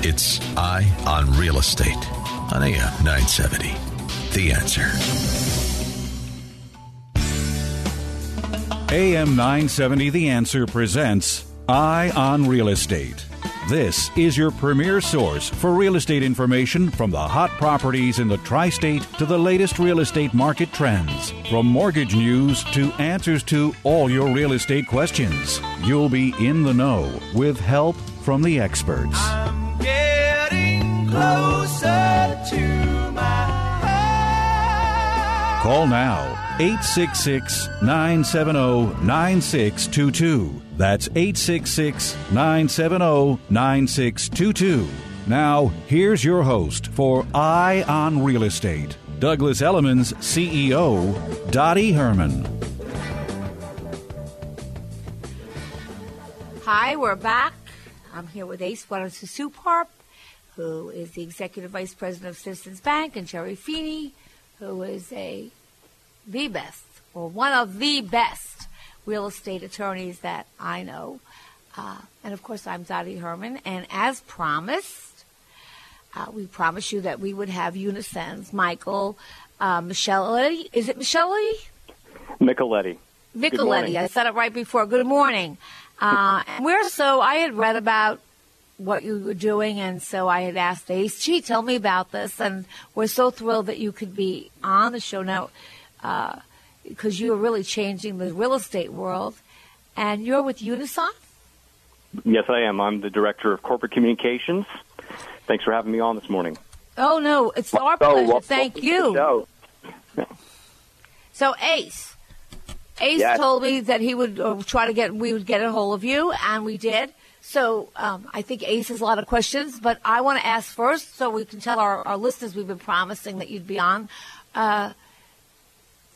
It's Eye on Real Estate on AM 970. The answer. AM 970 The Answer presents Eye on Real Estate. This is your premier source for real estate information from the hot properties in the tri state to the latest real estate market trends. From mortgage news to answers to all your real estate questions. You'll be in the know with help from the experts. I'm getting closer to my heart. Call now 866 970 9622. That's 866 970 9622. Now, here's your host for Eye on Real Estate, Douglas Elliman's CEO, Dottie Herman. Hi, we're back. I'm here with Ace Suparp, who is the Executive Vice President of Citizens Bank, and Jerry Feeney, who is a the best, or one of the best real estate attorneys that I know. Uh, and of course, I'm Dottie Herman. And as promised, uh, we promised you that we would have Unison's, Michael, uh, Michelle. Is it Michelle? Micheletti. Micheletti. I said it right before. Good morning. Uh, we're so I had read about what you were doing, and so I had asked Ace, "Gee, tell me about this." And we're so thrilled that you could be on the show now, because you are really changing the real estate world, and you're with Unison. Yes, I am. I'm the Director of Corporate Communications. Thanks for having me on this morning. Oh no, it's our Oh, pleasure. wel- Thank welcome you. So Ace, Ace Yes. told me that he would uh, try to get we would get a hold of you, and we did. So um, I think Ace has a lot of questions, but I want to ask first, so we can tell our, our listeners we've been promising that you'd be on. Uh,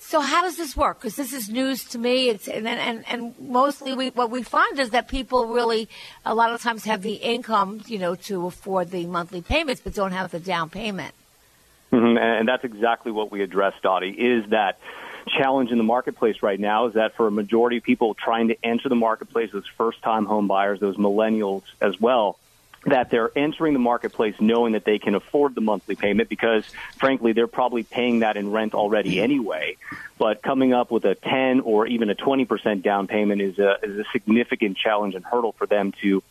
so how does this work? Because this is news to me. It's and and, and mostly we, what we find is that people really a lot of times have the income, you know, to afford the monthly payments, but don't have the down payment. Mhm, And that's exactly what we address, Dottie, is that challenge in the marketplace right now is that for a majority of people trying to enter the marketplace, those first-time home buyers, those millennials as well, that they're entering the marketplace knowing that they can afford the monthly payment because, frankly, they're probably paying that in rent already anyway. But coming up with a 10 or even a 20% down payment is a, is a significant challenge and hurdle for them to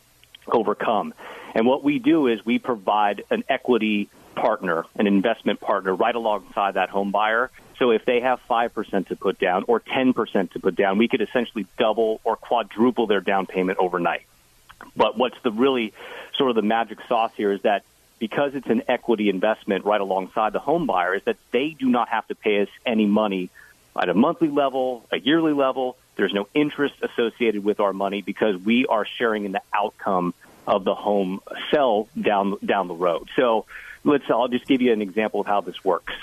overcome. And what we do is we provide an equity partner, an investment partner right alongside that home buyer. So if they have 5% to put down or 10% to put down, we could essentially double or quadruple their down payment overnight. But what's the really sort of the magic sauce here is that because it's an equity investment right alongside the home buyer, is that they do not have to pay us any money at a monthly level, a yearly level. There's no interest associated with our money because we are sharing in the outcome of the home sell down down the road. So let's I'll just give you an example of how this works.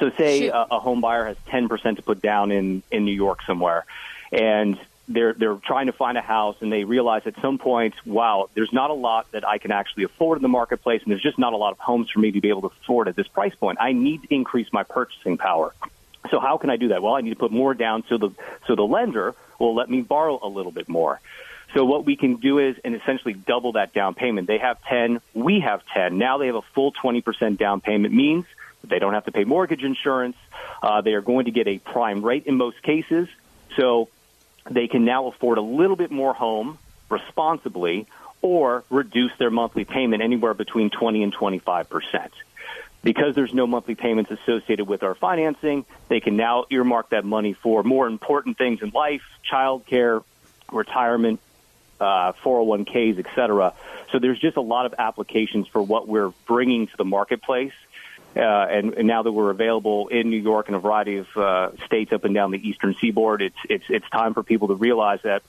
So say a, a home buyer has 10% to put down in in New York somewhere and they're they're trying to find a house and they realize at some point, wow, there's not a lot that I can actually afford in the marketplace and there's just not a lot of homes for me to be able to afford at this price point. I need to increase my purchasing power. So how can I do that? Well, I need to put more down so the so the lender will let me borrow a little bit more. So what we can do is and essentially double that down payment. They have 10, we have 10. Now they have a full 20% down payment means they don't have to pay mortgage insurance. Uh, they are going to get a prime rate in most cases. So they can now afford a little bit more home responsibly or reduce their monthly payment anywhere between 20 and 25 percent. Because there's no monthly payments associated with our financing, they can now earmark that money for more important things in life, childcare, retirement, uh, 401ks, et cetera. So there's just a lot of applications for what we're bringing to the marketplace. Uh, and, and now that we're available in New York and a variety of uh, states up and down the eastern seaboard, it's, it's, it's time for people to realize that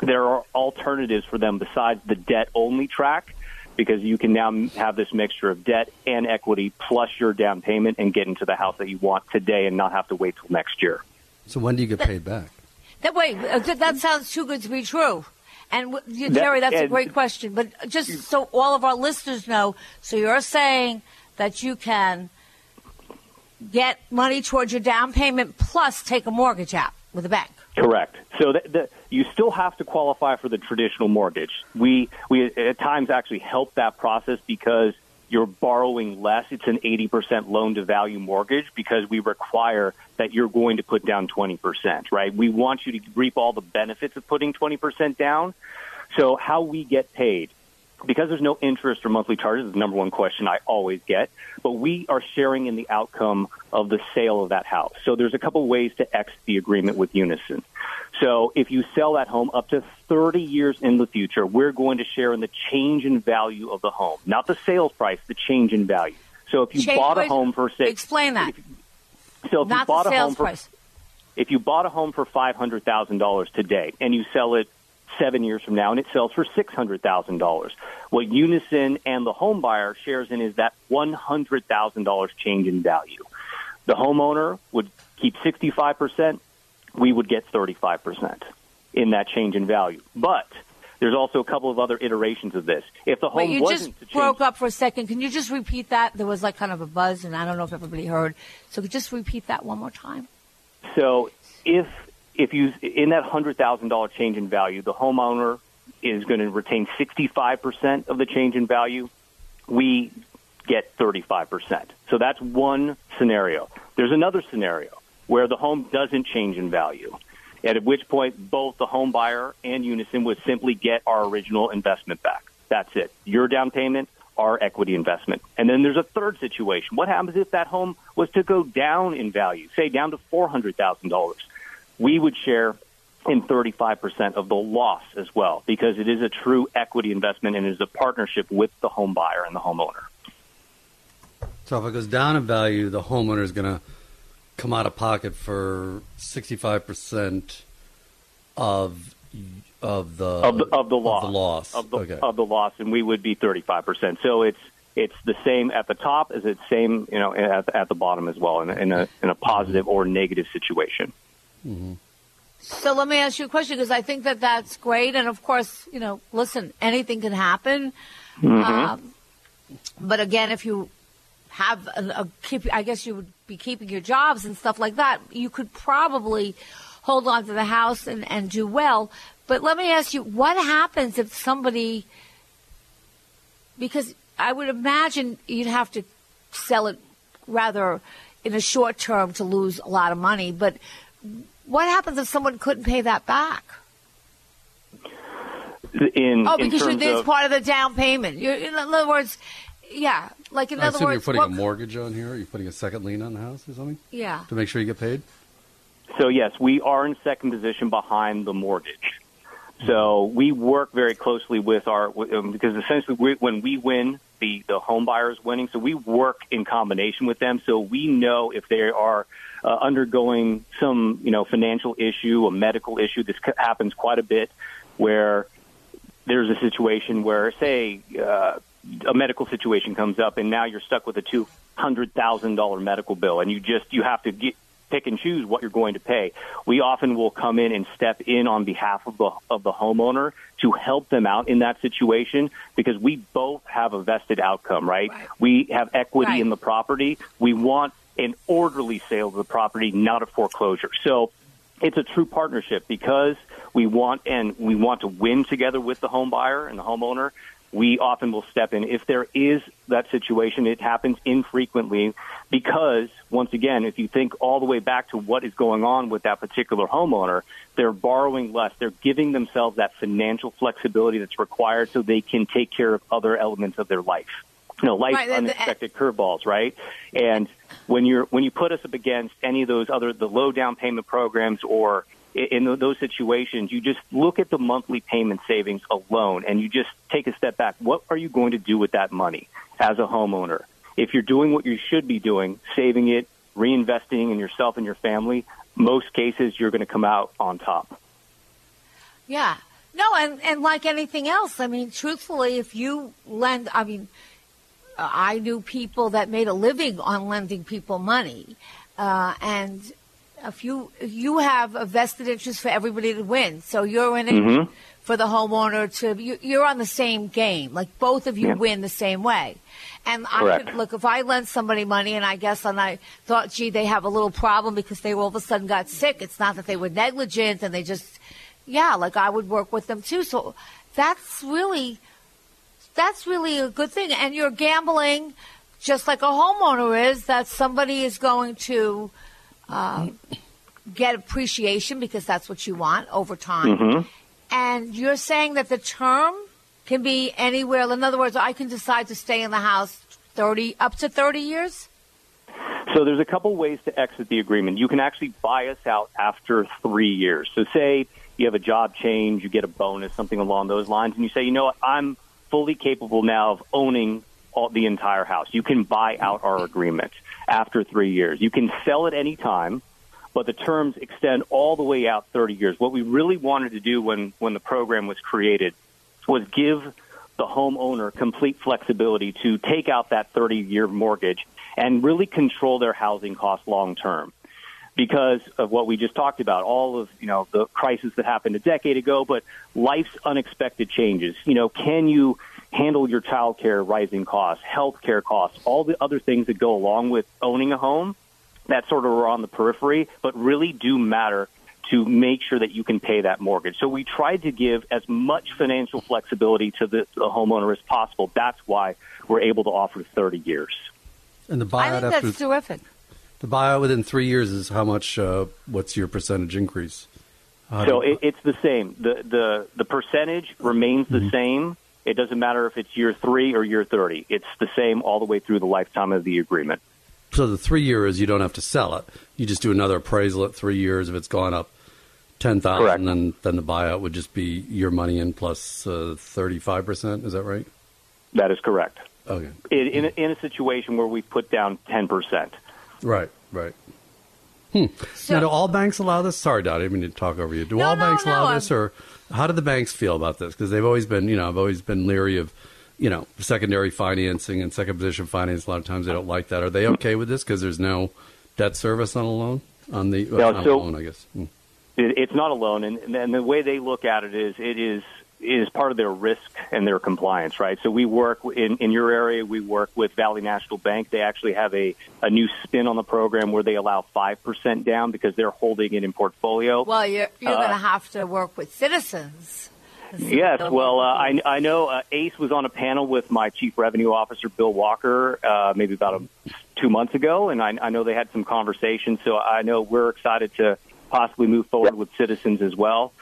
there are alternatives for them besides the debt only track because you can now have this mixture of debt and equity plus your down payment and get into the house that you want today and not have to wait till next year. So when do you get paid back? That wait, uh, that sounds too good to be true. And you- Jerry, that's a great question. But just so all of our listeners know, so you're saying that you can get money towards your down payment plus take a mortgage out with a bank. Correct. So the, the, you still have to qualify for the traditional mortgage. We we at times actually help that process because you're borrowing less. It's an 80% loan to value mortgage because we require that you're going to put down 20%, right? We want you to reap all the benefits of putting 20% down. So how we get paid because there's no interest or monthly charges is the number one question I always get, but we are sharing in the outcome of the sale of that house. So there's a couple ways to exit the agreement with Unison. So if you sell that home up to 30 years in the future, we're going to share in the change in value of the home, not the sales price, the change in value. So if you Change- bought a home for say, Explain that. so if Not you bought the a home for price. if you bought a home for five hundred thousand dollars today and you sell it seven years from now and it sells for six hundred thousand dollars, what Unison and the home buyer shares in is that one hundred thousand dollars change in value. The homeowner would keep sixty five percent. We would get thirty five percent in that change in value. But there's also a couple of other iterations of this. If the home Wait, you wasn't just broke up for a second. Can you just repeat that? There was like kind of a buzz, and I don't know if everybody heard. So could you just repeat that one more time. So if if you in that hundred thousand dollar change in value, the homeowner is going to retain sixty five percent of the change in value. We get thirty five percent. So that's one scenario. There's another scenario where the home doesn't change in value. At which point, both the home buyer and Unison would simply get our original investment back. That's it. Your down payment, our equity investment. And then there's a third situation. What happens if that home was to go down in value, say down to $400,000? We would share in 35% of the loss as well because it is a true equity investment and is a partnership with the home buyer and the homeowner. So if it goes down in value, the homeowner is going to come out of pocket for sixty-five percent of of the of the, of the loss. Of the loss. Of the, okay. of the loss, and we would be 35%. So it's it's the same at the top as it's same, you know, at, at the bottom as well in in a in a positive or negative situation. So let me ask you a question because I think that that's great, and of course, you know, listen, anything can happen. Um, but again, if you have a, a keep, I guess you would be keeping your jobs and stuff like that. You could probably hold on to the house and, and do well. But let me ask you, what happens if somebody? Because I would imagine you'd have to sell it rather in a short term to lose a lot of money. But what happens if someone couldn't pay that back? In Oh, because you're, terms it's part of the down payment. You're, in other words, yeah, like in I other assume words, you're putting what- a mortgage on here. Are you putting a second lien on the house or something yeah. to make sure you get paid? So yes, we are in second position behind the mortgage. So we work very closely with our um, because essentially we, when we win, the the home buyer is winning. So we work in combination with them. So we know if they are uh, undergoing some you know financial issue, a medical issue. This happens quite a bit where there's a situation where say uh, a medical situation comes up and now you're stuck with a two hundred thousand dollar medical bill and you just you have to get pick and choose what you're going to pay. We often will come in and step in on behalf of the of the homeowner to help them out in that situation because we both have a vested outcome, right? Right. We have equity Right. in the property. We want an orderly sale of the property, not a foreclosure. So it's a true partnership because we want and we want to win together with the home buyer and the homeowner. We often will step in if there is that situation. It happens infrequently because once again, if you think all the way back to what is going on with that particular homeowner, they're borrowing less. They're giving themselves that financial flexibility that's required so they can take care of other elements of their life. You know, life's Right, unexpected curveballs, right? And when you're when you put us up against any of those other the low down payment programs or in those situations, you just look at the monthly payment savings alone, and you just take a step back. What are you going to do with that money as a homeowner? If you're doing what you should be doing, saving it, reinvesting in yourself and your family, most cases you're going to come out on top. Yeah. No, and, and like anything else, I mean, truthfully, if you lend, I mean, uh, I knew people that made a living on lending people money. Uh, and if you, you have a vested interest for everybody to win. So you're in it Mhm. for the homeowner to, you, you're on the same game. Like both of you Yeah. win the same way. And I could, look, if I lend somebody money and I guess and I thought, gee, they have a little problem because they all of a sudden got sick. It's not that they were negligent and they just, yeah, like I would work with them too. So that's really, that's really a good thing. And you're gambling just like a homeowner is that somebody is going to uh, get appreciation because that's what you want over time. Mhm. And you're saying that the term can be anywhere. In other words, I can decide to stay in the house 30 up to 30 years. So there's a couple ways to exit the agreement. You can actually buy us out after three years. So say you have a job change, you get a bonus, something along those lines, and you say, you know what, I'm fully capable now of owning all, the entire house. You can buy out our agreement after three years. You can sell at any time, but the terms extend all the way out 30 years. What we really wanted to do when, when the program was created was give the homeowner complete flexibility to take out that 30 year mortgage and really control their housing costs long term because of what we just talked about all of you know the crisis that happened a decade ago but life's unexpected changes you know can you handle your child care rising costs health care costs all the other things that go along with owning a home that sort of are on the periphery but really do matter to make sure that you can pay that mortgage. So we tried to give as much financial flexibility to the, the homeowner as possible. That's why we're able to offer 30 years. And the buyout I buyout think after that's terrific. The buyout within three years is how much? Uh, what's your percentage increase? So it, it's the same. The, the, the percentage remains the same. It doesn't matter if it's year three or year 30. It's the same all the way through the lifetime of the agreement. So the three years you don't have to sell it. You just do another appraisal at three years. If it's gone up ten thousand, then then the buyout would just be your money in plus thirty five percent. Is that right? That is correct. Okay. In, in, a, in a situation where we put down 10%. Right. Right. Hmm. now, do all banks allow this? Sorry, Dottie, I didn't mean to talk over you. Do No, all no, banks no, allow I'm- this, or how do the banks feel about this? Because they've always been, you know, I've always been leery of, you know, secondary financing and second position finance. A lot of times they don't like that. Are they okay with this because there's no debt service on a loan on the well, No, not so- a loan, I guess. Hmm. It, it's not a loan, and, and the way they look at it is it is it is part of their risk and their compliance, right? So we work in in your area. We work with Valley National Bank. They actually have a a new spin on the program where they allow five percent down because they're holding it in portfolio. Well, you're, you're Uh, going to have to work with citizens. Yes, well, uh, I, I know uh, Ace was on a panel with my chief revenue officer, Bill Walker, uh, maybe about a, two months ago, and I, I know they had some conversations. So I know we're excited to possibly move forward with Citizens as well.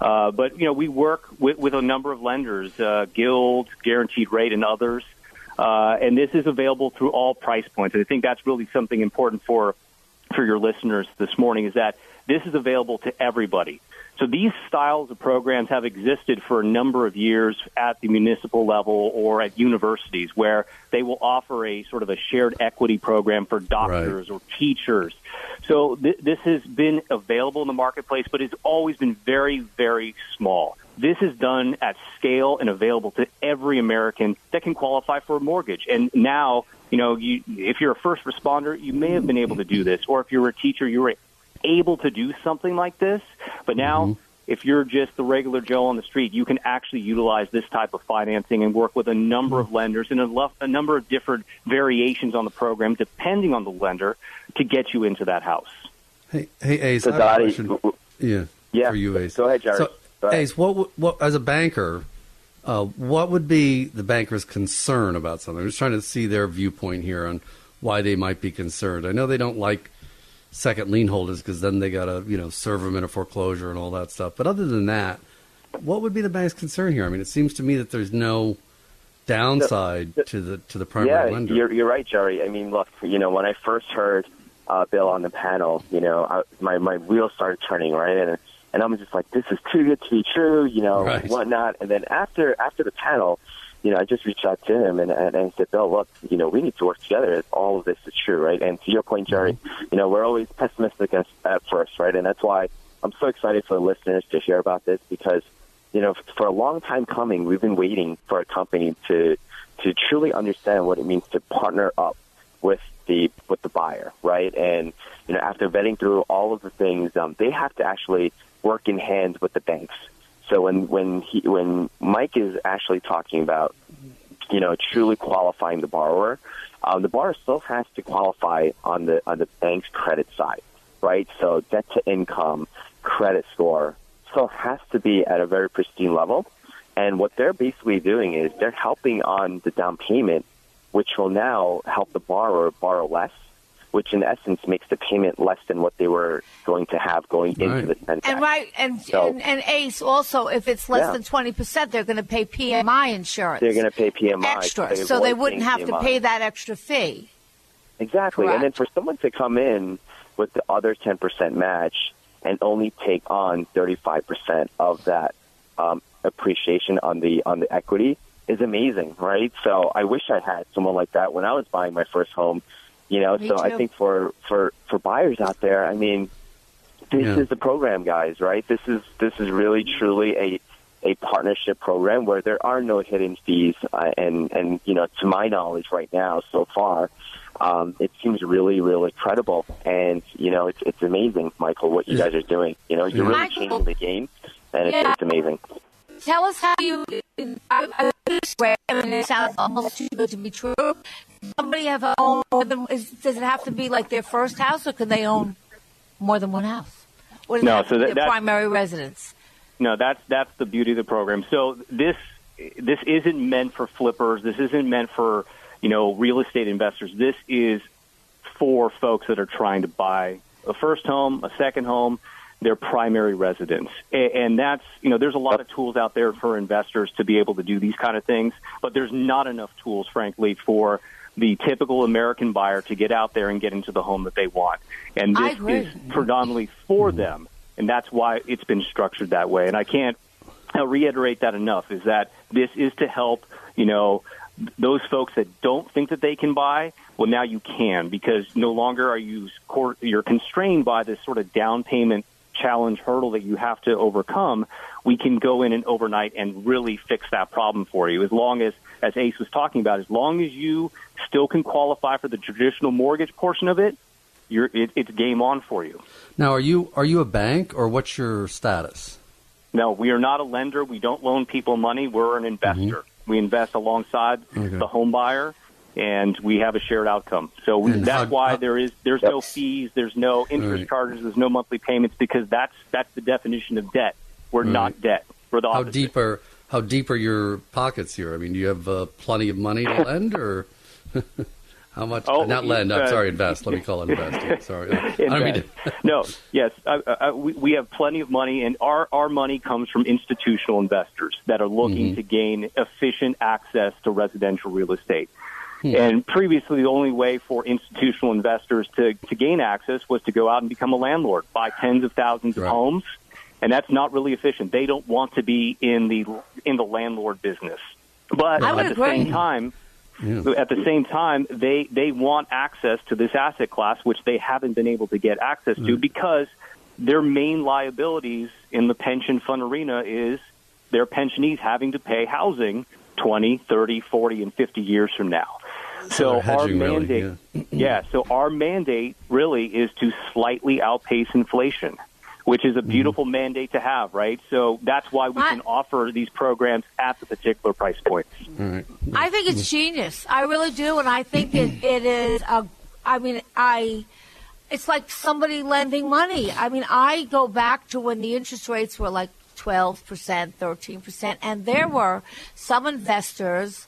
Uh, but you know, we work with, with a number of lenders, uh, Guild, Guaranteed Rate, and others. Uh, and this is available through all price points. And I think that's really something important for for your listeners this morning is that this is available to everybody. So these styles of programs have existed for a number of years at the municipal level or at universities where they will offer a sort of a shared equity program for doctors or teachers. So th- this has been available in the marketplace, but it's always been very, very small. This is done at scale and available to every American that can qualify for a mortgage. And now, you know, you, if you're a first responder, you may have been able to do this, or if you're a teacher, you were able to do something like this. But now, if you're just the regular Joe on the street, you can actually utilize this type of financing and work with a number of lenders and a, lo- a number of different variations on the program, depending on the lender, to get you into that house. Hey, hey, Ace. So, I have a question. w- w- Yeah. Yeah. For you, Ace. Go ahead, Jerry. So, Go ahead. Ace, what, would- what as a banker, uh, what would be the banker's concern about something? I'm just trying to see their viewpoint here on why they might be concerned. I know they don't like second lien holders because then they got to you know serve them in a foreclosure and all that stuff. But other than that, what would be the bank's concern here? I mean, it seems to me that there's no downside to the to the primary yeah, lender. you're you're right, Jerry. I mean, look, you know, when I first heard uh, Bill on the panel, you know, I, my my wheels started turning, right, and and I'm just like, this is too good to be true, you know, Right. whatnot. And then after after the panel, you know, I just reached out to him and, and, and said, Bill, look, you know, we need to work together if all of this is true, right? And to your point, Jerry, you know, we're always pessimistic at, at first, right? And that's why I'm so excited for the listeners to hear about this because you know, for a long time coming, we've been waiting for a company to to truly understand what it means to partner up with the with the buyer, right? And you know, after vetting through all of the things, um, they have to actually work in hands with the banks. So when when he when Mike is actually talking about, you know, truly qualifying the borrower, um, the borrower still has to qualify on the on the bank's credit side, right? So debt to income, credit score, still has to be at a very pristine level. And what they're basically doing is they're helping on the down payment, which will now help the borrower borrow less, which in essence makes the payment less than what they were going to have going into the transaction. And right, and, So- and and Ace also, if it's less Yeah. than twenty percent, they're going to pay PMI insurance. They're going to pay PMI extra, so they wouldn't paying have to pay that extra fee. Exactly. And then for someone to come in with the other 10% match and only take on 35% of that um, appreciation on the on the equity is amazing, right? So I wish I had someone like that when I was buying my first home. You know, Me so I think for for for buyers out there, I mean, this Yeah. is the program, guys, right? This is this is really truly a a partnership program where there are no hidden fees, uh, and and you know, to my knowledge, right now, so far, um, it seems really, really credible, and you know, it's it's amazing, Michael, what you guys are doing. You know, you're really changing the game, and it's, Yeah. it's amazing. Tell us how you. I, I, it's great. I mean, it sounds almost too good to be true. Somebody have a home. more than- is- Does it have to be like their first house, or can they own more than one house? Does it No, to so that- their primary residence. No, that's that's the beauty of the program. So this this isn't meant for flippers. This isn't meant for you know real estate investors. This is for folks that are trying to buy a first home, a second home, their primary residence. And that's, you know, there's a lot of tools out there for investors to be able to do these kind of things, but there's not enough tools, frankly, for the typical American buyer to get out there and get into the home that they want. And this is predominantly for hmm. them. And that's why it's been structured that way. And I can't I'll reiterate that enough is that this is to help, you know, those folks that don't think that they can buy. Well, now you can because no longer are you cor- you're constrained by this sort of down payment challenge hurdle that you have to overcome. We can go in and overnight and really fix that problem for you as long as as Ace was talking about, as long as you still can qualify for the traditional mortgage portion of it, you're it, it's game on for you. Now, are you are you a bank or what's your status? No, we are not a lender. We don't loan people money. We're an investor. Mm-hmm. We invest alongside Okay. the home buyer, and we have a shared outcome. So we, that's how- why how- there is there's no fees, there's no interest Right. charges, there's no monthly payments because that's that's the definition of debt. We're Right. not debt. We're the How opposite. deep are how deep are your pockets here? I mean, do you have uh, plenty of money to lend, or how much? Oh, not lend. I'm uh, sorry, invest. Let me call it invest. Yeah, sorry, I don't mean to- no, yes, uh, uh, we, we have plenty of money, and our, our money comes from institutional investors that are looking Mm-hmm. to gain efficient access to residential real estate. Hmm. And previously, the only way for institutional investors to, to gain access was to go out and become a landlord, buy tens of thousands of homes, and that's not really efficient. They don't want to be in the in the landlord business. But I at the agree. same time, at the same time, they they want access to this asset class, which they haven't been able to get access to because their main liabilities in the pension fund arena is their pensionees having to pay housing 20, 30, 40, and 50 years from now. So they're our hedging, really, mandate, yeah. So our mandate really is to slightly outpace inflation, which is a mm-hmm. beautiful mandate to have, right? So that's why we can offer these programs at the particular price points. I think it's genius. I really do, and I think it, it is a. I mean, I. It's like somebody lending money. I mean, I go back to when the interest rates were like twelve percent, thirteen percent, and there were some investors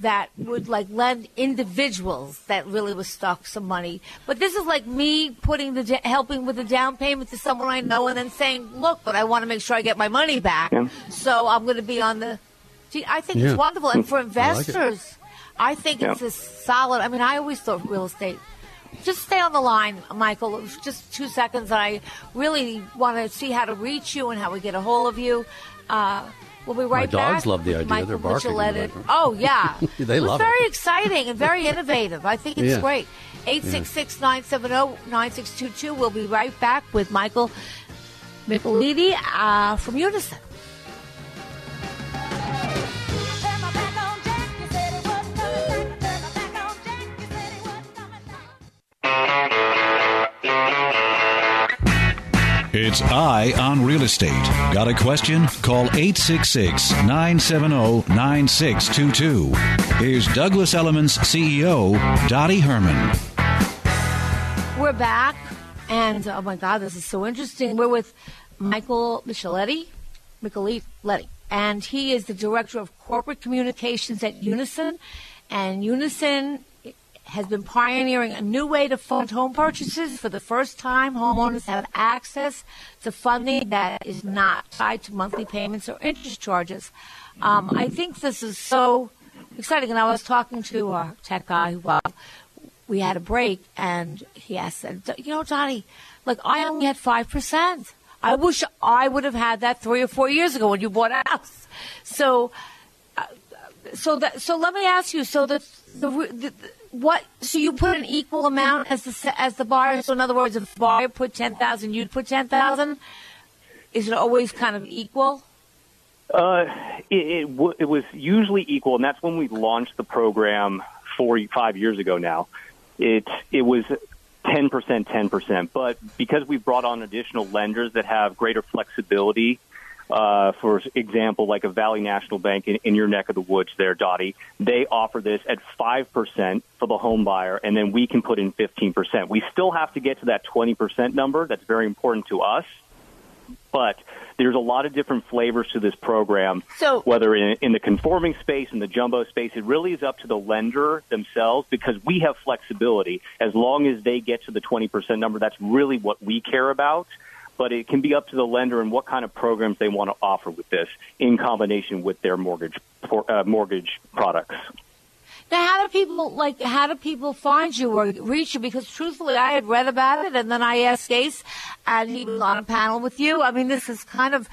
that would like lend individuals that really was stuck some money. But this is like me putting the helping with the down payment to someone I know, and then saying, "Look, but I want to make sure I get my money back, so I'm going to be on the." Gee, I think Yeah. it's wonderful, and for I like investors, I think it's a solid. I mean, I always thought real estate. Just stay on the line, Michael. Just two seconds. I really want to see how to reach you and how we get a hold of you. Uh, we'll be right My back. dogs love the idea. Michael They're barking in the Oh yeah, They it was love it. very exciting and very innovative. I think it's Yeah. great. 866-970-9622. We'll be right back with Michael Micheletti uh, from Unison. It's Eye on Real Estate. Got a question? Call 866 970 9622. Here's Douglas Elliman's CEO, Dottie Herman. We're back, and oh my God, this is so interesting. We're with Michael Micheletti, Micheletti, and he is the director of corporate communications at Unison. And Unison has been pioneering a new way to fund home purchases. For the first time, homeowners have access to funding that is not tied to monthly payments or interest charges. Um, I think this is so exciting. And I was talking to our tech guy while we had a break, and he asked, "You know, Johnny, like I only had five percent. I wish I would have had that three or four years ago when you bought a house." So, uh, so that so let me ask you. So the the, the what? So you put an equal amount as the as the buyer. So in other words, if the buyer put ten thousand, you'd put ten thousand. Is it always kind of equal? Uh, it, it, w- it was usually equal, and that's when we launched the program four, five years ago now. It it was 10%, 10%. But because we've brought on additional lenders that have greater flexibility, uh, for example, like a Valley National Bank in, in your neck of the woods there, Dottie, they offer this at 5% for the home buyer, and then we can put in 15%. We still have to get to that 20% number. That's very important to us. But there's a lot of different flavors to this program. So, whether in, in the conforming space, in the jumbo space, it really is up to the lender themselves because we have flexibility. As long as they get to the 20% number, that's really what we care about. But it can be up to the lender and what kind of programs they want to offer with this in combination with their mortgage uh, mortgage products. Now, how do people like? How do people find you or reach you? Because truthfully, I had read about it, and then I asked Ace, and he was on a panel with you. I mean, this is kind of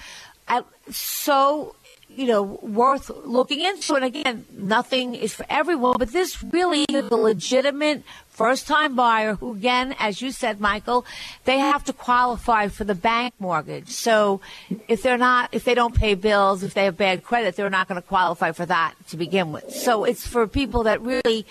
so you know, worth looking into. And again, nothing is for everyone, but this really is a legitimate first time buyer who, again, as you said, Michael, they have to qualify for the bank mortgage. So if they're not, if they don't pay bills, if they have bad credit, they're not going to qualify for that to begin with. So it's for people that really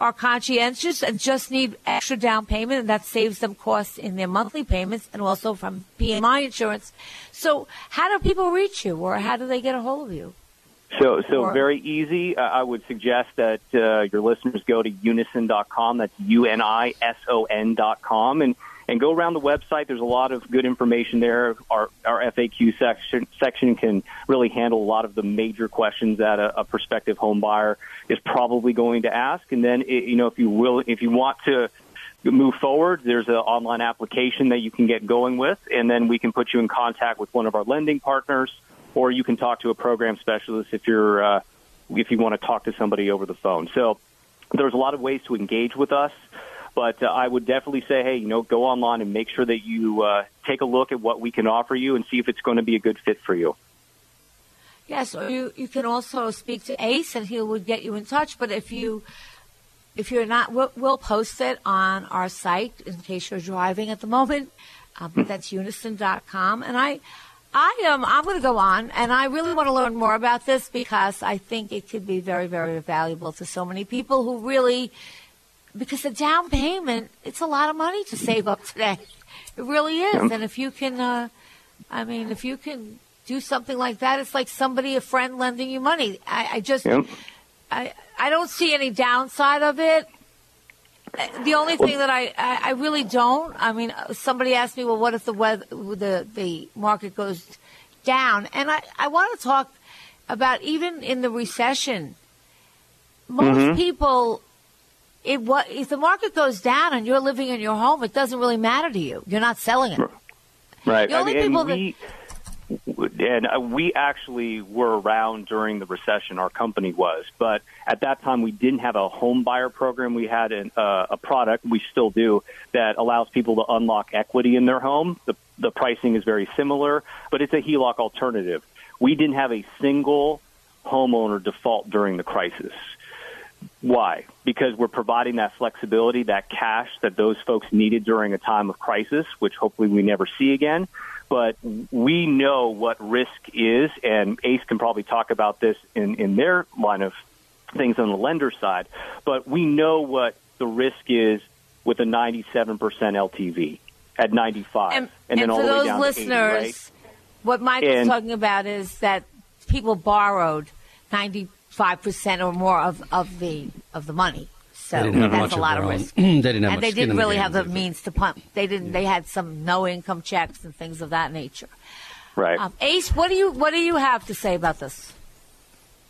are conscientious and just need extra down payment, and that saves them costs in their monthly payments and also from PMI insurance. So, how do people reach you, or how do they get a hold of you? So, so or, very easy. Uh, I would suggest that uh, your listeners go to unison.com. That's U N I S O N.com. And and go around the website. There's a lot of good information there. Our, our FAQ section, section can really handle a lot of the major questions that a, a prospective home buyer is probably going to ask. And then, it, you know, if you will, if you want to move forward, there's an online application that you can get going with, and then we can put you in contact with one of our lending partners, or you can talk to a program specialist if you're uh, if you want to talk to somebody over the phone. So there's a lot of ways to engage with us. But uh, I would definitely say, hey, you know, go online and make sure that you uh, take a look at what we can offer you and see if it's going to be a good fit for you. Yes, or you, you can also speak to Ace and he would get you in touch. But if you if you're not, we'll, we'll post it on our site in case you're driving at the moment. Um, that's unison.com. And I, I am. Um, I'm going to go on, and I really want to learn more about this because I think it could be very, very valuable to so many people who really because the down payment it's a lot of money to save up today. It really is, and if you can, uh, I mean, if you can do something like that, it's like somebody, a friend, lending you money. I, I just, I, I don't see any downside of it. The only thing that I, I, I really don't. I mean, somebody asked me, well, what if the weather, the the market goes down? And I, I want to talk about even in the recession. Most mm-hmm. people it what if the market goes down and you're living in your home, it doesn't really matter to you. You're not selling it. Right. The only I mean, people we, that and uh, we actually were around during the recession. Our company was, but at that time we didn't have a home buyer program. We had an, uh, a product we still do that allows people to unlock equity in their home. The the pricing is very similar, but it's a HELOC alternative. We didn't have a single homeowner default during the crisis. Why? Because we're providing that flexibility, that cash that those folks needed during a time of crisis, which hopefully we never see again. But we know what risk is, and ACE can probably talk about this in, in their line of things on the lender side. But we know what the risk is with a 97% LTV. at 95, And, then and all for the way those down listeners, to 80, right? what Mike And- talking about is that people borrowed 95% or more of, of the of the money. So They didn't have that's much a of lot their of own- risk. they didn't have and they didn't really game, have the as they say. means to pump. They didn't. They had some no income checks and things of that nature. Right. Um, Ace, what do you what do you have to say about this?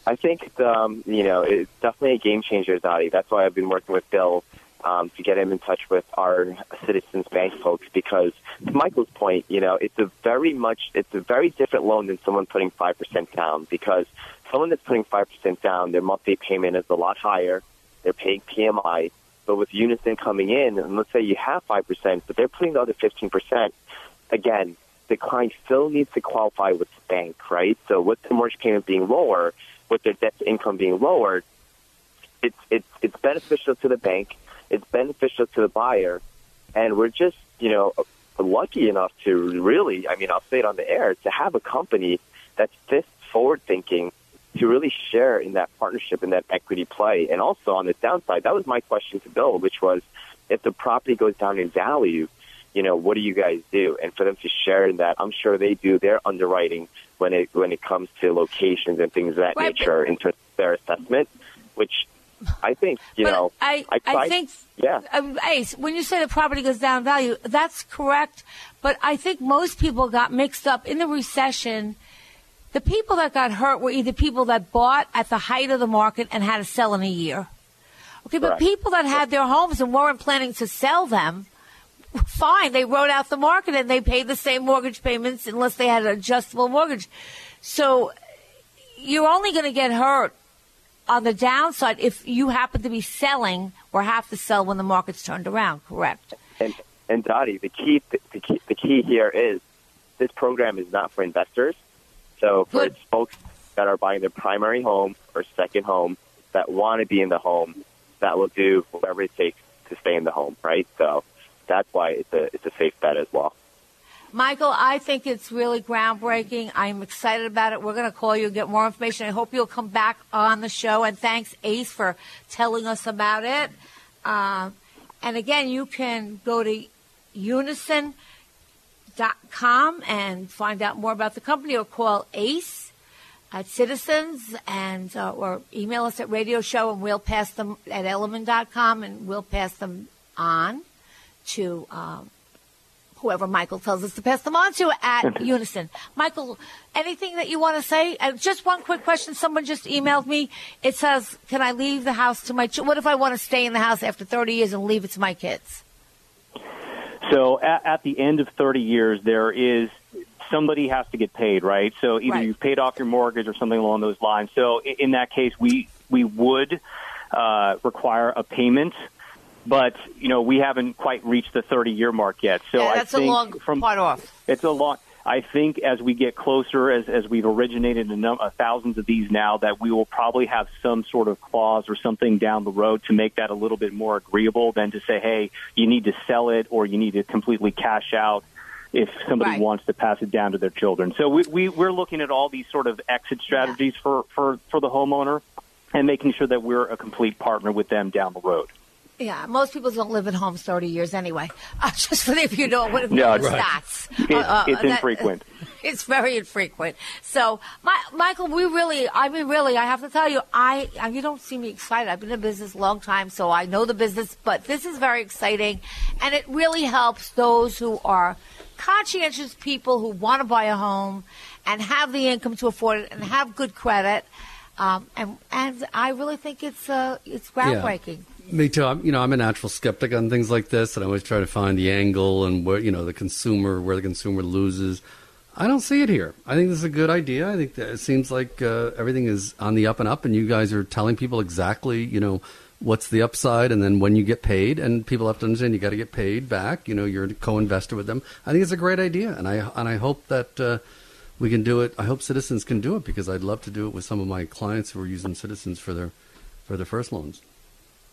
I think um, you know it's definitely a game changer, Dottie. That's why I've been working with Bill um, to get him in touch with our Citizens Bank folks because, to Michael's point, you know it's a very much it's a very different loan than someone putting five percent down because someone that's putting five percent down, their monthly payment is a lot higher. They're paying PMI, but with Unison coming in, and let's say you have five percent, but they're putting the other fifteen percent. Again, the client still needs to qualify with the bank, right? So with the mortgage payment being lower, with their debt to income being lowered, it's it's it's beneficial to the bank, it's beneficial to the buyer, and we're just you know lucky enough to really, I mean, I'll say it on the air, to have a company that's this forward thinking to really share in that partnership and that equity play, and also on the downside, that was my question to Bill, which was if the property goes down in value. You know, what do you guys do? And for them to share in that, I'm sure they do their underwriting when it when it comes to locations and things of that Right, nature in terms of their assessment, which I think you But know. I, I, I think, yeah. um, Ace, when you say the property goes down in value, that's correct. But I think most people got mixed up in the recession. The people that got hurt were either people that bought at the height of the market and had to sell in a year. Okay, but people that had their homes and weren't planning to sell them, fine, they wrote out the market and they paid the same mortgage payments unless they had an adjustable mortgage. So you're only going to get hurt on the downside if you happen to be selling or have to sell when the market's turned around, correct? And and Dottie, the key the key the key here is this program is not for investors. So for Good. folks that are buying their primary home or second home that want to be in the home that will do whatever it takes to stay in the home, right? So that's why it's a it's a safe bet as well. Michael, I think it's really groundbreaking. I'm excited about it. We're going to call you and get more information. I hope you'll come back on the show. And thanks, Ace, for telling us about it. Um, and again, you can go to unison.com and find out more about the company or call Ace at Citizens and uh, or email us at radio show and we'll pass them at elliman.com and we'll pass them on to um, whoever Michael tells us to pass them on to at Unison. Michael, anything that you want to say? Uh, just one quick question. Someone just emailed me. It says, "Can I leave the house to my? Ch- what if I want to stay in the house after 30 years and leave it to my kids?" So at, at the end of 30 years, there is somebody has to get paid, right? So either Right. you've paid off your mortgage or something along those lines. So i- in that case, we we would uh, require a payment, but you know we haven't quite reached the 30 year mark yet. So yeah, I that's a think long from part off. it's a long. I think as we get closer, as as we've originated a num- uh, thousands of these now, that we will probably have some sort of clause or something down the road to make that a little bit more agreeable than to say, hey, you need to sell it or you need to completely cash out if somebody Right. wants to pass it down to their children. So we, we we're looking at all these sort of exit strategies for for for the homeowner and making sure that we're a complete partner with them down the road. Yeah, most people don't live in homes 30 years anyway. Uh, just for the, if you know what if you No, know right. stats. It- Uh, it's that- infrequent. It's very infrequent. So, my, Michael, we really, I mean, really, I have to tell you, I, I- you don't see me excited. I've been in business a long time, so I know the business, but this is very exciting, and it really helps those who are conscientious people who want to buy a home and have the income to afford it and have good credit. Um, and and I really think it's uh, it's groundbreaking. Me too. I'm, you know, I'm a natural skeptic on things like this, and I always try to find the angle and where you know the consumer, where the consumer loses. I don't see it here. I think this is a good idea. I think that it seems like uh, everything is on the up and up, and you guys are telling people exactly, you know, what's the upside, and then when you get paid, and people have to understand you got to get paid back. You know, you're a co-investor with them. I think it's a great idea, and I and I hope that. Uh, we can do it. I hope Citizens can do it because I'd love to do it with some of my clients who are using Citizens for their for their first loans.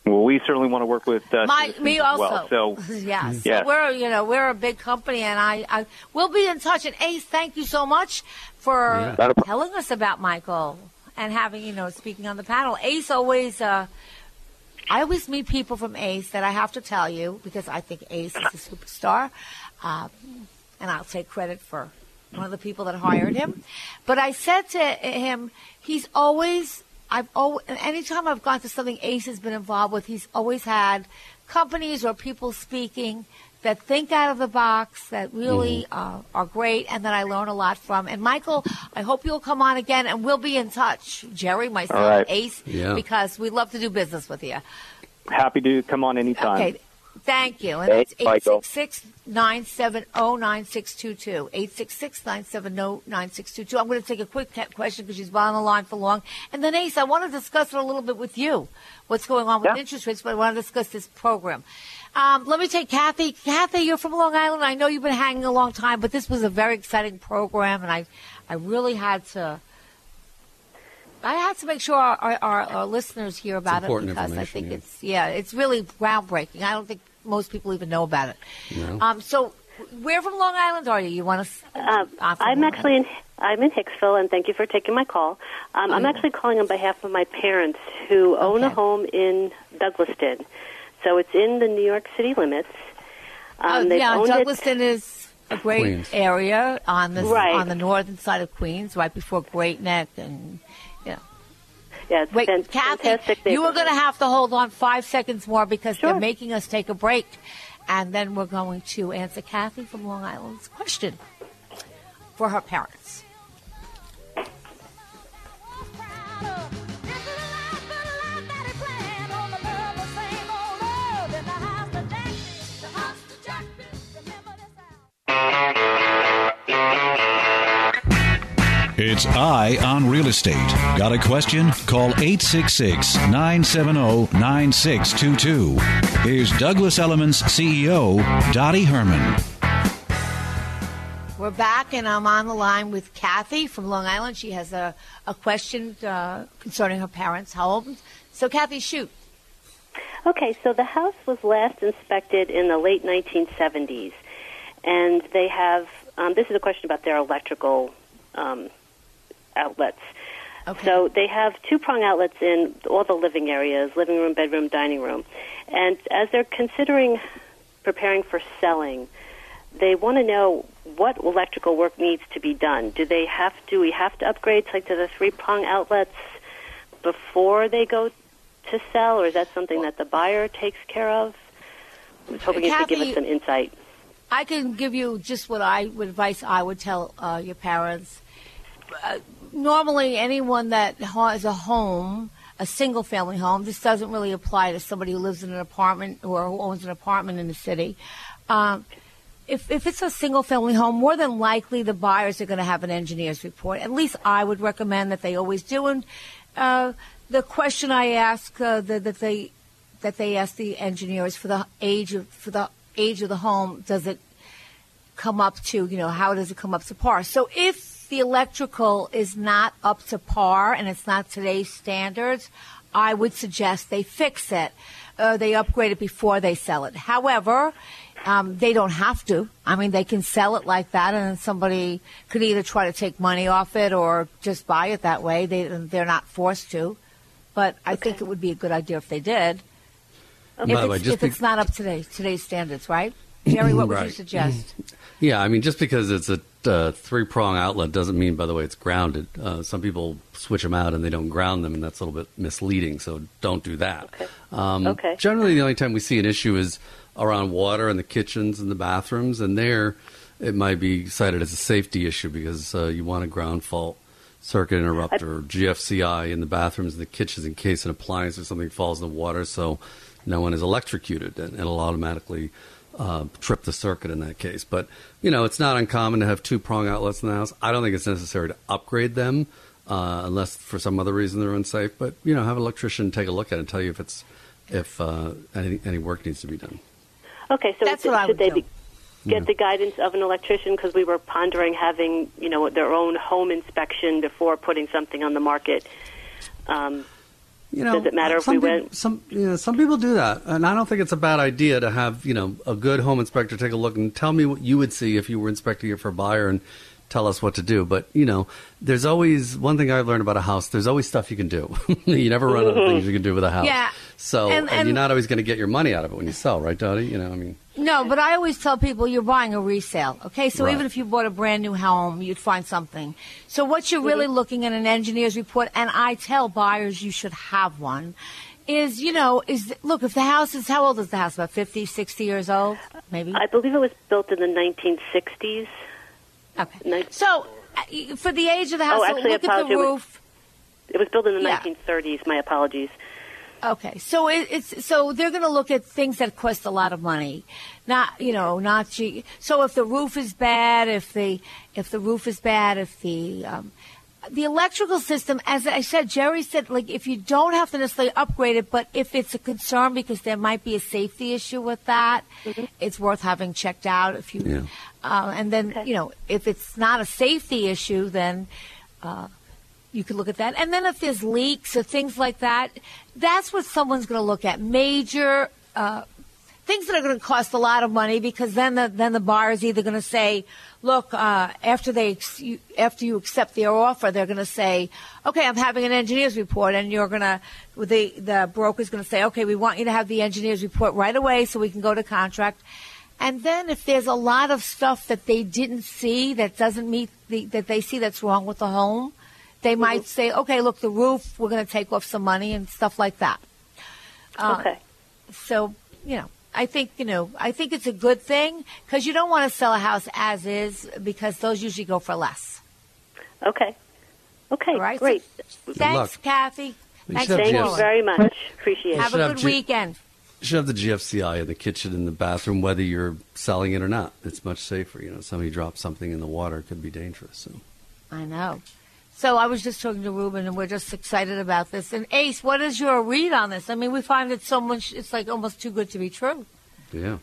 Well, we certainly want to work with uh, My, me as also. well. So yeah, so Yes. we're you know we're a big company, and I, I we'll be in touch. And Ace, thank you so much for Yeah. Not a pro- telling us about Michael and having you know speaking on the panel. Ace always. Uh, I always meet people from Ace that I have to tell you because I think Ace is a superstar. Um, and I'll take credit for one of the people that hired him. But I said to him, he's always, I've always, anytime I've gone to something Ace has been involved with, he's always had companies or people speaking that think out of the box, that really uh, are great, and that I learn a lot from. And Michael, I hope you'll come on again, and we'll be in touch, Jerry, myself, All right. Ace, Yeah. because we love to do business with you. Happy to come on anytime. Okay. Thank you. And Thanks, that's 866 970 9622. 866 970 9622. I'm going to take a quick question because she's been on the line for long. And then, Ace, I want to discuss it a little bit with you. What's going on with interest rates, but I want to discuss this program. Um, let me take Kathy. Kathy, you're from Long Island. I know you've been hanging a long time, but this was a very exciting program, and I, I really had to. I had to make sure our, our, our, our listeners hear about it because I think yeah. it's yeah, it's really groundbreaking. I don't think most people even know about it. No. Um, so, where from Long Island are you? You want to? Um, I'm actually in I'm in Hicksville, and thank you for taking my call. Um, I'm actually calling on behalf of my parents who own a home in Douglaston. So it's in the New York City limits. Um, oh, yeah, Douglaston is a great Queens. area on the Right. on the northern side of Queens, right before Great Neck, and yeah. Yeah, it's Wait, Kathy, you are going to have to hold on five seconds more because they're making us take a break, and then we're going to answer Kathy from Long Island's question for her parents. It's Eye on Real Estate. Got a question? Call 866 970 9622. Here's Douglas Elliman's CEO, Dottie Herman. We're back, and I'm on the line with Kathy from Long Island. She has a, a question uh, concerning her parents' home. So, Kathy, shoot. Okay, so the house was last inspected in the late 1970s, and they have. Um, this is a question about their electrical um, outlets. So they have two prong outlets in all the living areas living room, bedroom, dining room. And as they're considering preparing for selling, they want to know what electrical work needs to be done. Do they have do we have to upgrade like to the three prong outlets before they go to sell, or is that something that the buyer takes care of? I was hoping you could give us some insight. I can give you just what I what advice I would tell uh, your parents. Uh, normally, anyone that has a home, a single family home, this doesn't really apply to somebody who lives in an apartment or who owns an apartment in the city. Um, if, if it's a single family home, more than likely the buyers are going to have an engineer's report. At least I would recommend that they always do. And uh, the question I ask uh, that, that they that they ask the engineers for the age of for the age of the home, does it come up to you know how does it come up to par? So if the electrical is not up to par and it's not today's standards, I would suggest they fix it. Uh, they upgrade it before they sell it. However, um, they don't have to. I mean, they can sell it like that, and then somebody could either try to take money off it or just buy it that way. They they're not forced to. But I think it would be a good idea if they did. Okay. If, By the way, it's, just if it's not up to today, today's standards, right? Jerry, what would you suggest? Yeah, I mean, just because it's a uh, three prong outlet doesn't mean, by the way, it's grounded. Uh, some people switch them out and they don't ground them, and that's a little bit misleading. So don't do that. Um, Okay. Generally, the only time we see an issue is around water in the kitchens and the bathrooms, and there it might be cited as a safety issue because uh, you want a ground fault circuit interrupter or GFCI in the bathrooms and the kitchens in case an appliance or something falls in the water, so no one is electrocuted, and it'll automatically uh, trip the circuit in that case. But you know, it's not uncommon to have two prong outlets in the house. I don't think it's necessary to upgrade them uh, unless for some other reason they're unsafe. But you know, have an electrician take a look at it and tell you if it's if uh, any any work needs to be done. Okay, so That's should what I would they be, get the guidance of an electrician? Because we were pondering having, you know, their own home inspection before putting something on the market. Um, You know, does it matter if some we peop- went? Some you know, some people do that, and I don't think it's a bad idea to have you know a good home inspector take a look and tell me what you would see if you were inspecting it for a buyer, and tell us what to do. But you know, there's always one thing I've learned about a house. There's always stuff you can do. you never run out of things you can do with a house. Yeah. So And- and, and- you're not always going to get your money out of it when you sell, right, Dottie? You know, I mean, No, but I always tell people you're buying a resale. Okay, so Right. even if you bought a brand new home, you'd find something. So what you're really looking at an engineer's report, and I tell buyers you should have one, is you know is look if the house is how old is the house about 50, 60 years old maybe. I believe it was built in the 1960s. Okay. So uh, for the age of the house, oh, actually, look I at the apologize. It was- roof. It was built in the Yeah. 1930s. My apologies. Okay, so it, it's so they're going to look at things that cost a lot of money, not you know not cheap. So if the roof is bad, if the if the roof is bad, if the um, the electrical system, as I said, Jerry said, like if you don't have to necessarily upgrade it, but if it's a concern because there might be a safety issue with that, it's worth having checked out. If you uh, and then you know if it's not a safety issue, then. Uh, you could look at that. And then if there's leaks or things like that, that's what someone's going to look at. Major uh, things that are going to cost a lot of money because then the then the buyer's either going to say, look, uh, after they ex- you, after you accept their offer, they're going to say, okay, I'm having an engineer's report, and you're going to the the broker's going to say, okay, we want you to have the engineer's report right away so we can go to contract. And then if there's a lot of stuff that they didn't see that doesn't meet the that they see that's wrong with the home, they might say, okay, look, the roof, we're going to take off some money and stuff like that. Uh, Okay. So, you know, I think, you know, I think it's a good thing because you don't want to sell a house as is because those usually go for less. Okay. Okay. All right. Great. Thanks, luck. Kathy. Thanks should Thank you very much. Appreciate it. Have a good G- weekend. you should have the GFCI in the kitchen and the bathroom, whether you're selling it or not. It's much safer. You know, somebody drops something in the water it could be dangerous. So. I know. So I was just talking to Ruben, and we're just excited about this. And Ace, what is your read on this? I mean, we find it so much; it's like almost too good to be true. Yeah.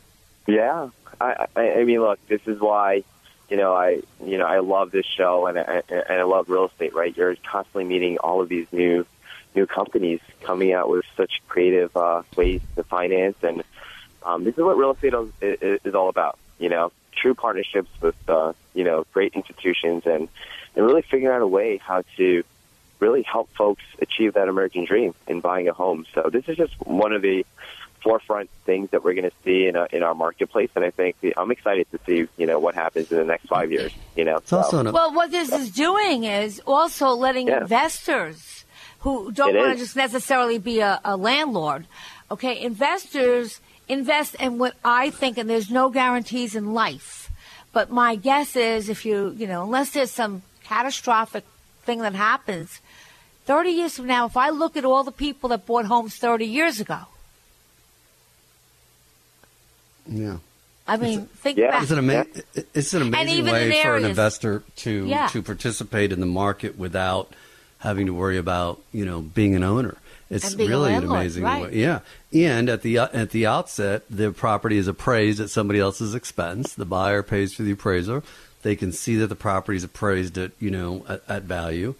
Yeah, I, I, I mean, look, this is why, you know, I, you know, I love this show and I, and I love real estate. Right, you're constantly meeting all of these new, new companies coming out with such creative uh, ways to finance, and um, this is what real estate is, is, is all about. You know, true partnerships with, uh, you know, great institutions, and and really figuring out a way how to really help folks achieve that American dream in buying a home. So this is just one of the forefront things that we're going to see in, a, in our marketplace, and I think the, I'm excited to see you know what happens in the next five years. You know, so. Well, what this is doing is also letting Yeah. investors who don't want to just necessarily be a, a landlord, okay, investors invest in what I think, and there's no guarantees in life. But my guess is if you, you know, unless there's some catastrophic thing that happens, 30 years from now, if I look at all the people that bought homes 30 years ago, Yeah. I mean, think back. It's an, ama- it's an And amazing even way in for an investor to Yeah. to participate in the market without having to worry about you know being an owner. It's And being a really an amazing right. way. Yeah, and at the uh, at the outset, the property is appraised at somebody else's expense. The buyer pays for the appraiser. They can see that the property is appraised at you know at, at value.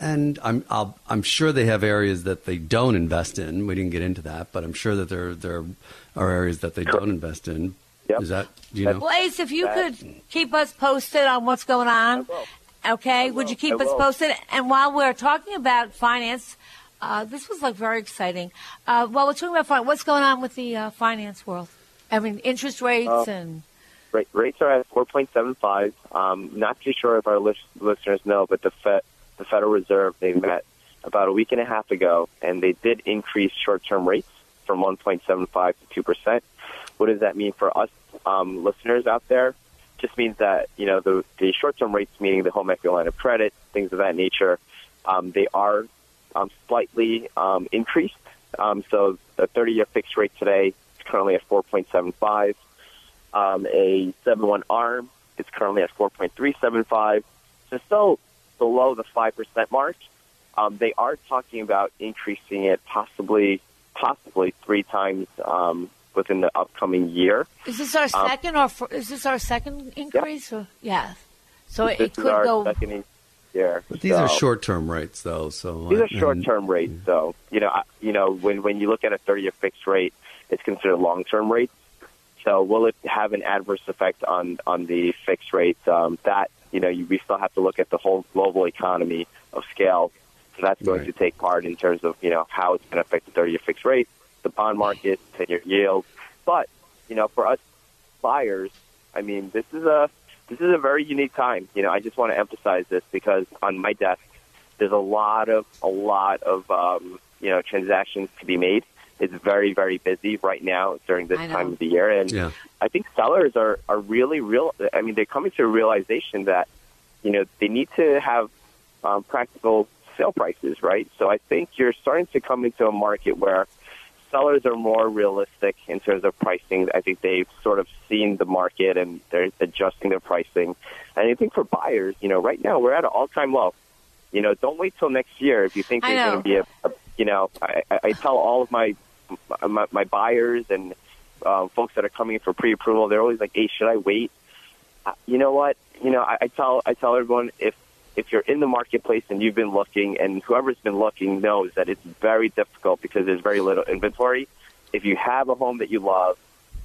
And I'm I'll, I'm sure they have areas that they don't invest in. We didn't get into that, but I'm sure that there there are areas that they don't invest in. Is that do you know? Well, Ace, if you could keep us posted on what's going on, okay? Would you keep us posted? And while we're talking about finance, uh, this was like very exciting. Uh, while we're talking about finance, what's going on with the uh, finance world? I mean, interest rates Uh, and Rate, rates are at 4.75. Um, not too sure if our lis- listeners know, but the Fed, the Federal Reserve, they met about a week and a half ago, and they did increase short-term rates from 1.75 to 2 percent. What does that mean for us um, listeners out there? Just means that you know the, the short-term rates, meaning the home equity line of credit, things of that nature, um, they are um, slightly um, increased. Um, so the 30-year fixed rate today is currently at 4.75. Um, a 7-1 ARM is currently at 4.375. So still below the 5% mark. Um, they are talking about increasing it possibly, possibly three times um, within the upcoming year. is this our Um, second or fir- is this our second increase? Or, yeah. So it, this it could our go. second But these are short-term rates, though. So These I- are short-term rates, though. You know, I- you know, when when you look at a 30-year fixed rate, it's considered long-term rates. So, will it have an adverse effect on on the fixed rates? Um, that you know, you, we still have to look at the whole global economy of scale. So that's going to take part in terms of, you know, how it's going to affect the 30 year fixed rate, the bond market, 10 year yield. But, you know, for us buyers, I mean, this is a, this is a very unique time. You know, I just want to emphasize this because on my desk, there's a lot of, a lot of, um, you know, transactions to be made. It's very, very busy right now during this time of the year. And Yeah. I think sellers are, are really real. I mean, they're coming to a realization that, you know, they need to have um, practical sale prices, right? So I think you're starting to come into a market where sellers are more realistic in terms of pricing. I think they've sort of seen the market and they're adjusting their pricing. And I think for buyers, you know, right now we're at an all-time low. You know, don't wait till next year if you think there's going to be a, a, you know, I, I tell all of my my, my buyers and um, folks that are coming in for pre-approval, they're always like, "Hey, should I wait?" Uh, you know what? You know, I, I tell I tell everyone if if you're in the marketplace and you've been looking, and whoever's been looking knows that it's very difficult because there's very little inventory. If you have a home that you love,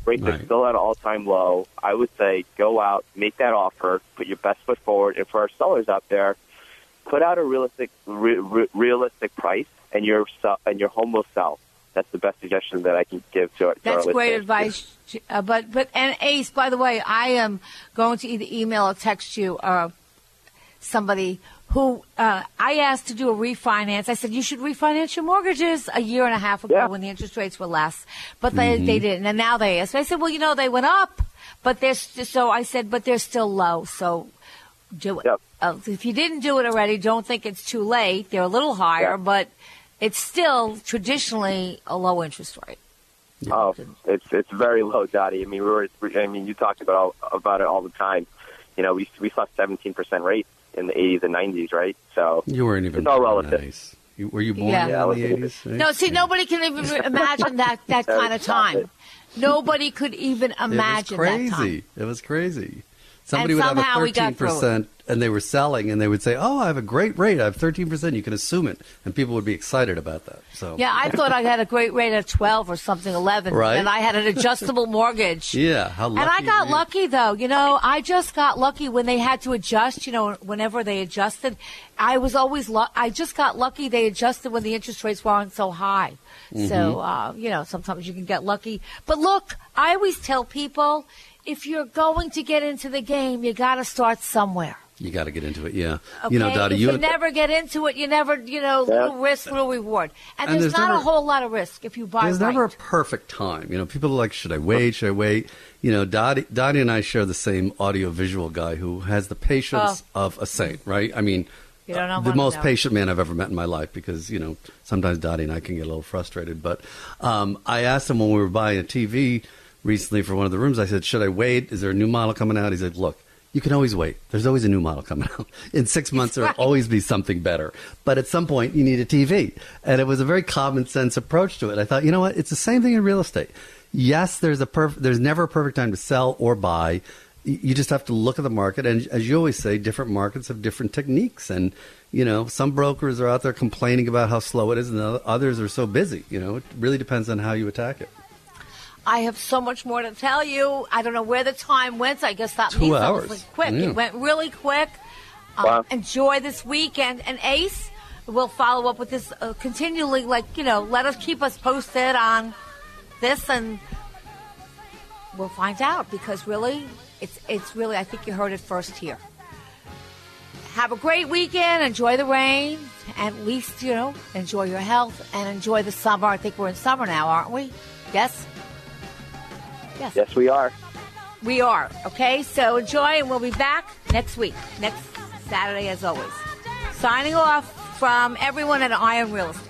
rates are still at an all-time low. I would say go out, make that offer, put your best foot forward, and for our sellers out there, put out a realistic re- re- realistic price, and your and your home will sell. That's the best suggestion that I can give to our, to That's our great listeners. advice. Uh, but but and Ace, by the way, I am going to either email or text you uh, somebody who uh, I asked to do a refinance. I said you should refinance your mortgages a year and a half ago when the interest rates were less, but they Mhm. they didn't, and now they asked. I said, well, you know, they went up, but they're st- so I said, but they're still low, so do it. Uh, if you didn't do it already, don't think it's too late. They're a little higher, but it's still traditionally a low interest rate. Oh, it's it's very low, Dottie. I mean, we were. I mean, you talk about about it all the time. You know, we we saw 17 percent rate in the 80s and 90s, right? So you weren't even it's all relative. Nice. You, were you born yeah. in yeah, the 80s? Right? No, see, yeah. nobody can even imagine that that kind of time. Nobody could even imagine it was crazy. It was crazy. Somebody and would have a 13% and they were selling, and they would say, "Oh, I have a great rate. I have thirteen percent. You can assume it," and people would be excited about that. So Yeah, I thought I had a great rate of twelve or something, eleven, Right. and I had an adjustable mortgage. yeah, how lucky and I got lucky though. You know, I just got lucky when they had to adjust. You know, whenever they adjusted, I was always. Lu- I just got lucky they adjusted when the interest rates weren't so high. So Mhm. uh, you know, sometimes you can get lucky. But look, I always tell people, if you're going to get into the game, you got to start somewhere. You got to get into it. Yeah, Okay? you know, Dottie, if you you never get into it, you never, you know, Yeah. little risk, little reward. And, And there's, there's not a whole lot of risk if you buy There's right. never a perfect time. You know, people are like, should I wait? Should I wait? You know, Dottie, Dottie and I share the same audio visual guy who has the patience of a saint, right? I mean, You don't know the most know. patient man I've ever met in my life because, you know, sometimes Dottie and I can get a little frustrated. But um, I asked him when we were buying a TV recently for one of the rooms, I said, should I wait? Is there a new model coming out? He said, look, you can always wait. There's always a new model coming out. In six months, there'll right. always be something better. But at some point, you need a TV. And it was a very common sense approach to it. I thought, you know what? It's the same thing in real estate. Yes, there's a perf- there's never a perfect time to sell or buy. You just have to look at the market, and as you always say, different markets have different techniques. And you know, some brokers are out there complaining about how slow it is, and others are so busy. You know, it really depends on how you attack it. I have so much more to tell you. I don't know where the time went. I guess that Two means hours. was quick. Yeah. It went really quick. Um, Wow. Enjoy this weekend. And Ace, we'll follow up with this uh, continually. Like you know, let us keep us posted on this, and we'll find out because really, it's it's really. I think you heard it first here. Have a great weekend. Enjoy the rain. At least you know, enjoy your health and enjoy the summer. I think we're in summer now, aren't we? Yes. Yes. Yes, we are. We are. Okay, so enjoy, and we'll be back next week, next Saturday, as always. Signing off from everyone at Eye on Real Estate.